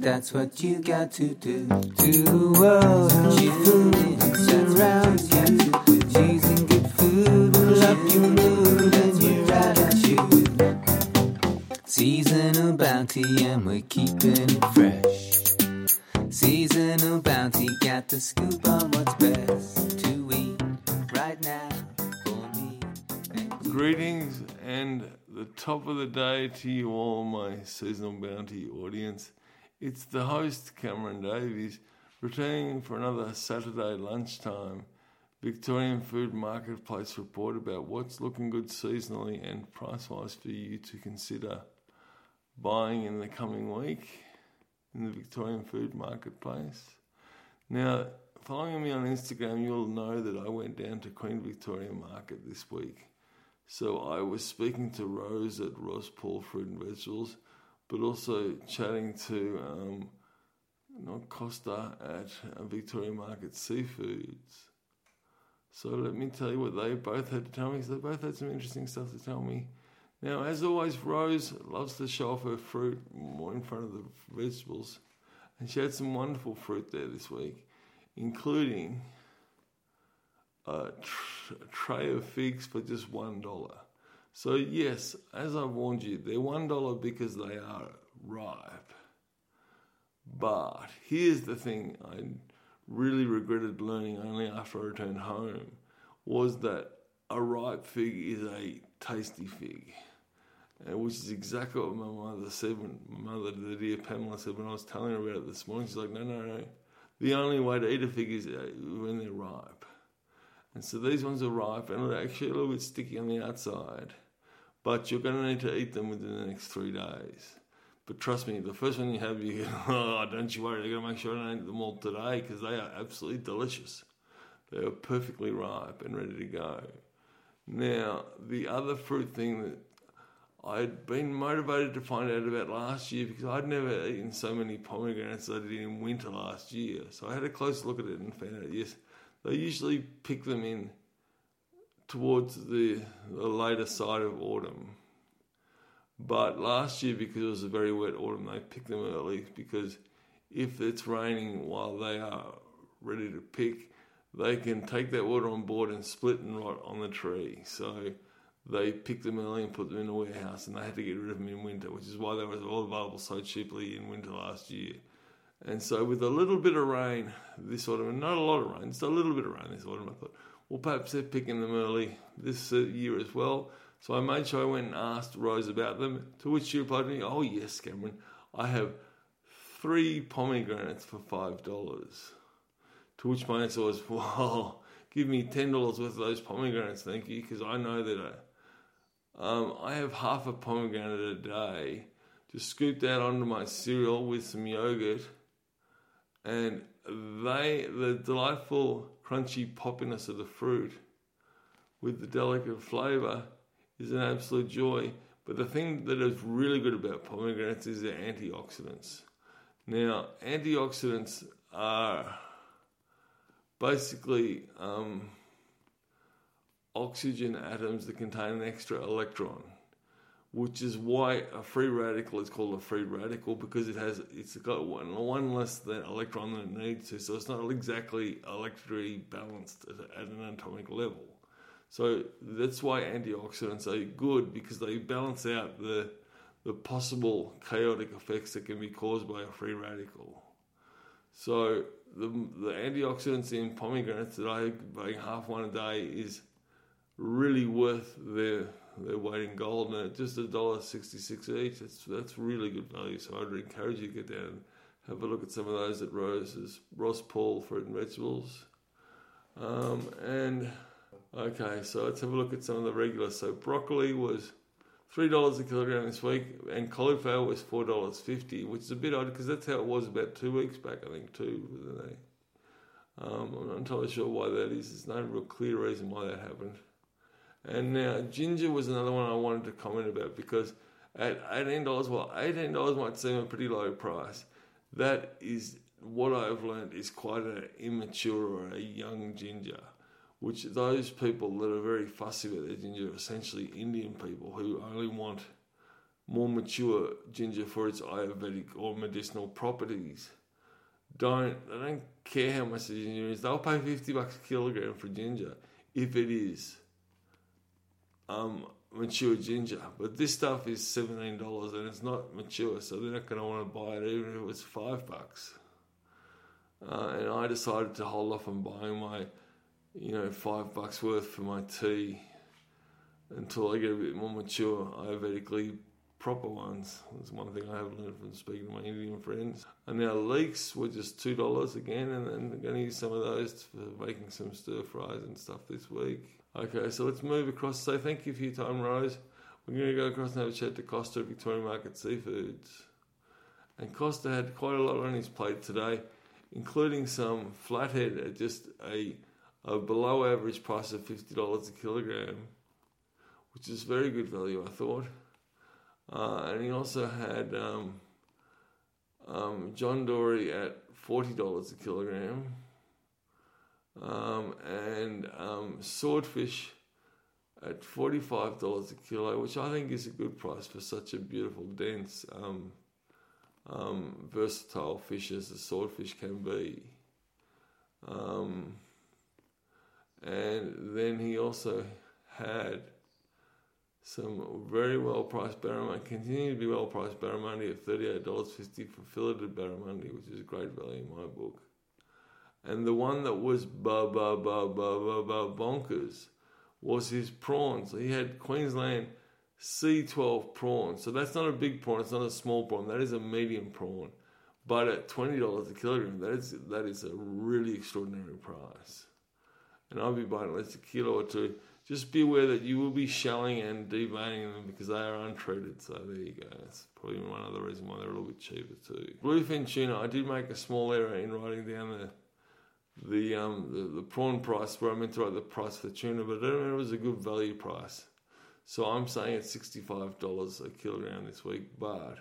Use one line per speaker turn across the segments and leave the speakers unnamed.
that's what you got to do. To the world, you surrounds you. Cheese and good food will up your mood and your attitude. Seasonal bounty, and we're keeping it fresh. Seasonal bounty, got the scoop on what's best to eat right now.
Greetings and the top of the day to you all, my seasonal bounty audience. It's the host, Cameron Davies, returning for another Saturday lunchtime Victorian Food Marketplace report about what's looking good seasonally and price wise for you to consider buying in the coming week in the Victorian Food Marketplace. Now, following me on Instagram, you'll know that I went down to Queen Victoria Market this week. So I was speaking to Rose at Ross Paul Fruit and Vegetables, but also chatting to um, not Costa at uh, Victoria Market Seafoods. So let me tell you what they both had to tell me, 'cause they both had some interesting stuff to tell me. Now, as always, Rose loves to show off her fruit more in front of the vegetables, and she had some wonderful fruit there this week, including a tr- tray of figs for just one dollar. So yes, as I warned you, they're one dollar because they are ripe. But here's the thing: I really regretted learning only after I returned home was that a ripe fig is a tasty fig. Uh, which is exactly what my mother said when my mother, the dear Pamela, said when I was telling her about it this morning. She's like, no, no, no. The only way to eat a fig is uh, when they're ripe. And so these ones are ripe and they're actually a little bit sticky on the outside. But you're going to need to eat them within the next three days. But trust me, the first one you have, you go, oh, don't you worry, they're going to make sure I don't eat them all today because they are absolutely delicious. They are perfectly ripe and ready to go. Now, the other fruit thing that I'd been motivated to find out about last year because I'd never eaten so many pomegranates as I did in winter last year. So I had a close look at it and found out, yes, they usually pick them in towards the, the later side of autumn. But last year, because it was a very wet autumn, they picked them early because if it's raining while they are ready to pick, they can take that water on board and split and rot on the tree. So they picked them early and put them in a warehouse, and they had to get rid of them in winter, which is why they were all available so cheaply in winter last year. And so, with a little bit of rain this autumn, not a lot of rain, just a little bit of rain this autumn, I thought, well, perhaps they're picking them early this uh, year as well. So I made sure I went and asked Rose about them, to which she replied to me, Oh, yes, Cameron, I have three pomegranates for $5. To which my answer was, Well, give me $10 worth of those pomegranates, thank you, because I know that I, um, I have half a pomegranate a day. Just scoop that onto my cereal with some yogurt, and they, the delightful crunchy poppiness of the fruit with the delicate flavour is an absolute joy. But the thing that is really good about pomegranates is their antioxidants. Now, antioxidants are basically um, oxygen atoms that contain an extra electron, which is why a free radical is called a free radical because it has it's got one one less than electron than it needs to, so it's not exactly electrically balanced at, at an atomic level. So that's why antioxidants are good because they balance out the the possible chaotic effects that can be caused by a free radical. So the the antioxidants in pomegranates that I buying half one a day is really worth their their weight in gold, and at just a dollar sixty six each. That's that's really good value. So I'd encourage you to get down and have a look at some of those at Rose's Ross Paul Fruit and Vegetables, um, and. Okay, so let's have a look at some of the regulars. So broccoli was three dollars a kilogram this week, and cauliflower was four dollars fifty, which is a bit odd because that's how it was about two weeks back, I think, too. wasn't they? Um, I'm not entirely sure why that is. There's no real clear reason why that happened. And now ginger was another one I wanted to comment about because at eighteen dollars, well, eighteen dollars might seem a pretty low price. That is what I've learned is quite an immature or a young ginger which those people that are very fussy about their ginger are essentially Indian people who only want more mature ginger for its Ayurvedic or medicinal properties. Don't they don't care how much the ginger is. They'll pay fifty bucks a kilogram for ginger if it is um, mature ginger. But this stuff is seventeen dollars and it's not mature, so they're not going to want to buy it even if it was five bucks. Uh, and I decided to hold off on buying my, you know, five bucks worth for my tea until I get a bit more mature, Ayurvedically proper ones. That's one thing I have learned from speaking to my Indian friends. And now leeks were just two dollars again, and then I'm going to use some of those for making some stir fries and stuff this week. Okay, so let's move across. Say thank you for your time, Rose. We're going to go across and have a chat to Costa at Victoria Market Seafoods. And Costa had quite a lot on his plate today including some flathead at just a, a below average price of $50 a kilogram, which is very good value, I thought. Uh, and he also had um, um, John Dory at $40 a kilogram. Um, and um, swordfish at $45 a kilo, which I think is a good price for such a beautiful, dense um, versatile fish as the swordfish can be. Um, and then he also had some very well priced barramundi, continue to be well priced barramundi at $38.50 for filleted barramundi, which is a great value in my book. And the one that was ba ba ba ba ba ba bonkers was his prawns. He had Queensland C12 prawn. So that's not a big prawn, it's not a small prawn, that is a medium prawn. But at $20 a kilogram, that is, that is a really extraordinary price. And I'll be buying at least a kilo or two. Just be aware that you will be shelling and deveining them because they are untreated. So there you go. That's probably one other reason why they're a little bit cheaper too. Bluefin tuna, I did make a small error in writing down the the um the, the prawn price where I meant to write the price for tuna, but I don't know it was a good value price. So I'm saying it's $65 a kilogram this week, but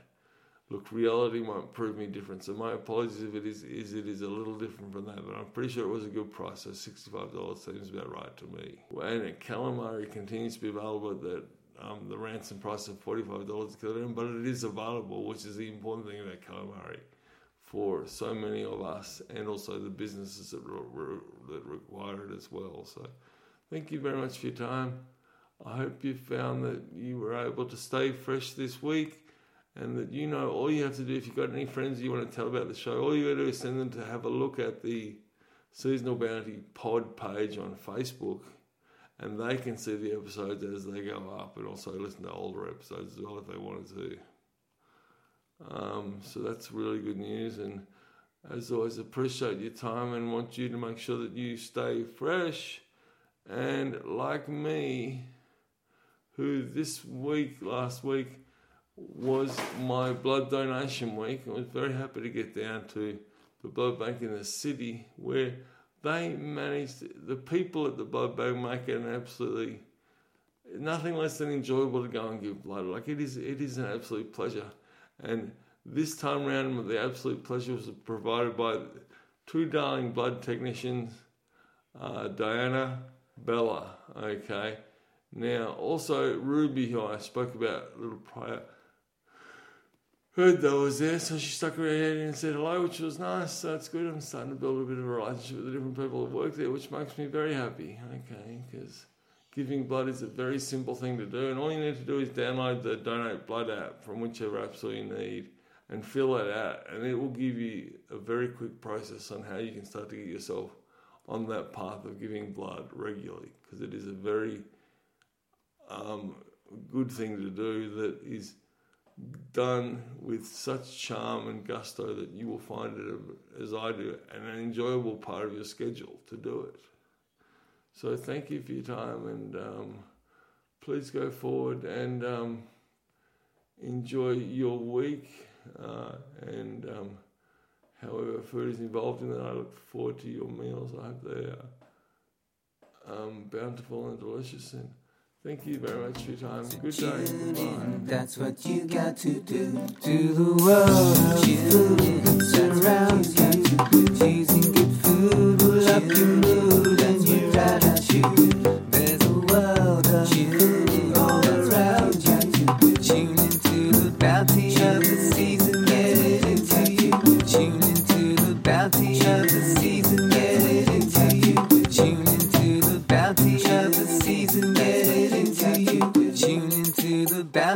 look, reality might prove me different. So my apologies if it is, is it is a little different from that, but I'm pretty sure it was a good price. So $65 seems about right to me. And calamari continues to be available at the, um, the ransom price of $45 a kilogram, but it is available, which is the important thing about calamari for so many of us and also the businesses that, re- that require it as well. So thank you very much for your time. I hope you found that you were able to stay fresh this week and that you know all you have to do if you've got any friends you want to tell about the show, all you got to do is send them to have a look at the Seasonal Bounty pod page on Facebook and they can see the episodes as they go up and also listen to older episodes as well if they wanted to. Um, so that's really good news and as always appreciate your time and want you to make sure that you stay fresh and like me who this week, last week, was my blood donation week. I was very happy to get down to the blood bank in the city where they managed, the people at the blood bank make it an absolutely nothing less than enjoyable to go and give blood. Like it is, it is an absolute pleasure. And this time around, the absolute pleasure was provided by two darling blood technicians, uh, Diana, Bella. Okay, now, also Ruby, who I spoke about a little prior, heard that I was there, so she stuck her head in and said hello, which was nice. So it's good. I'm starting to build a bit of a relationship with the different people who work there, which makes me very happy. Okay, because giving blood is a very simple thing to do, and all you need to do is download the Donate Blood app from whichever app store you need and fill that out, and it will give you a very quick process on how you can start to get yourself on that path of giving blood regularly, because it is a very um, good thing to do that is done with such charm and gusto that you will find it, as I do, an enjoyable part of your schedule to do it. So thank you for your time and um, please go forward and um, enjoy your week. Uh, and um, however food is involved in that, I look forward to your meals. I hope they are um, bountiful and delicious. And Thank you very much for your time. Good day.
That's what you got to do to the world of food surrounds you. Good food will up your mood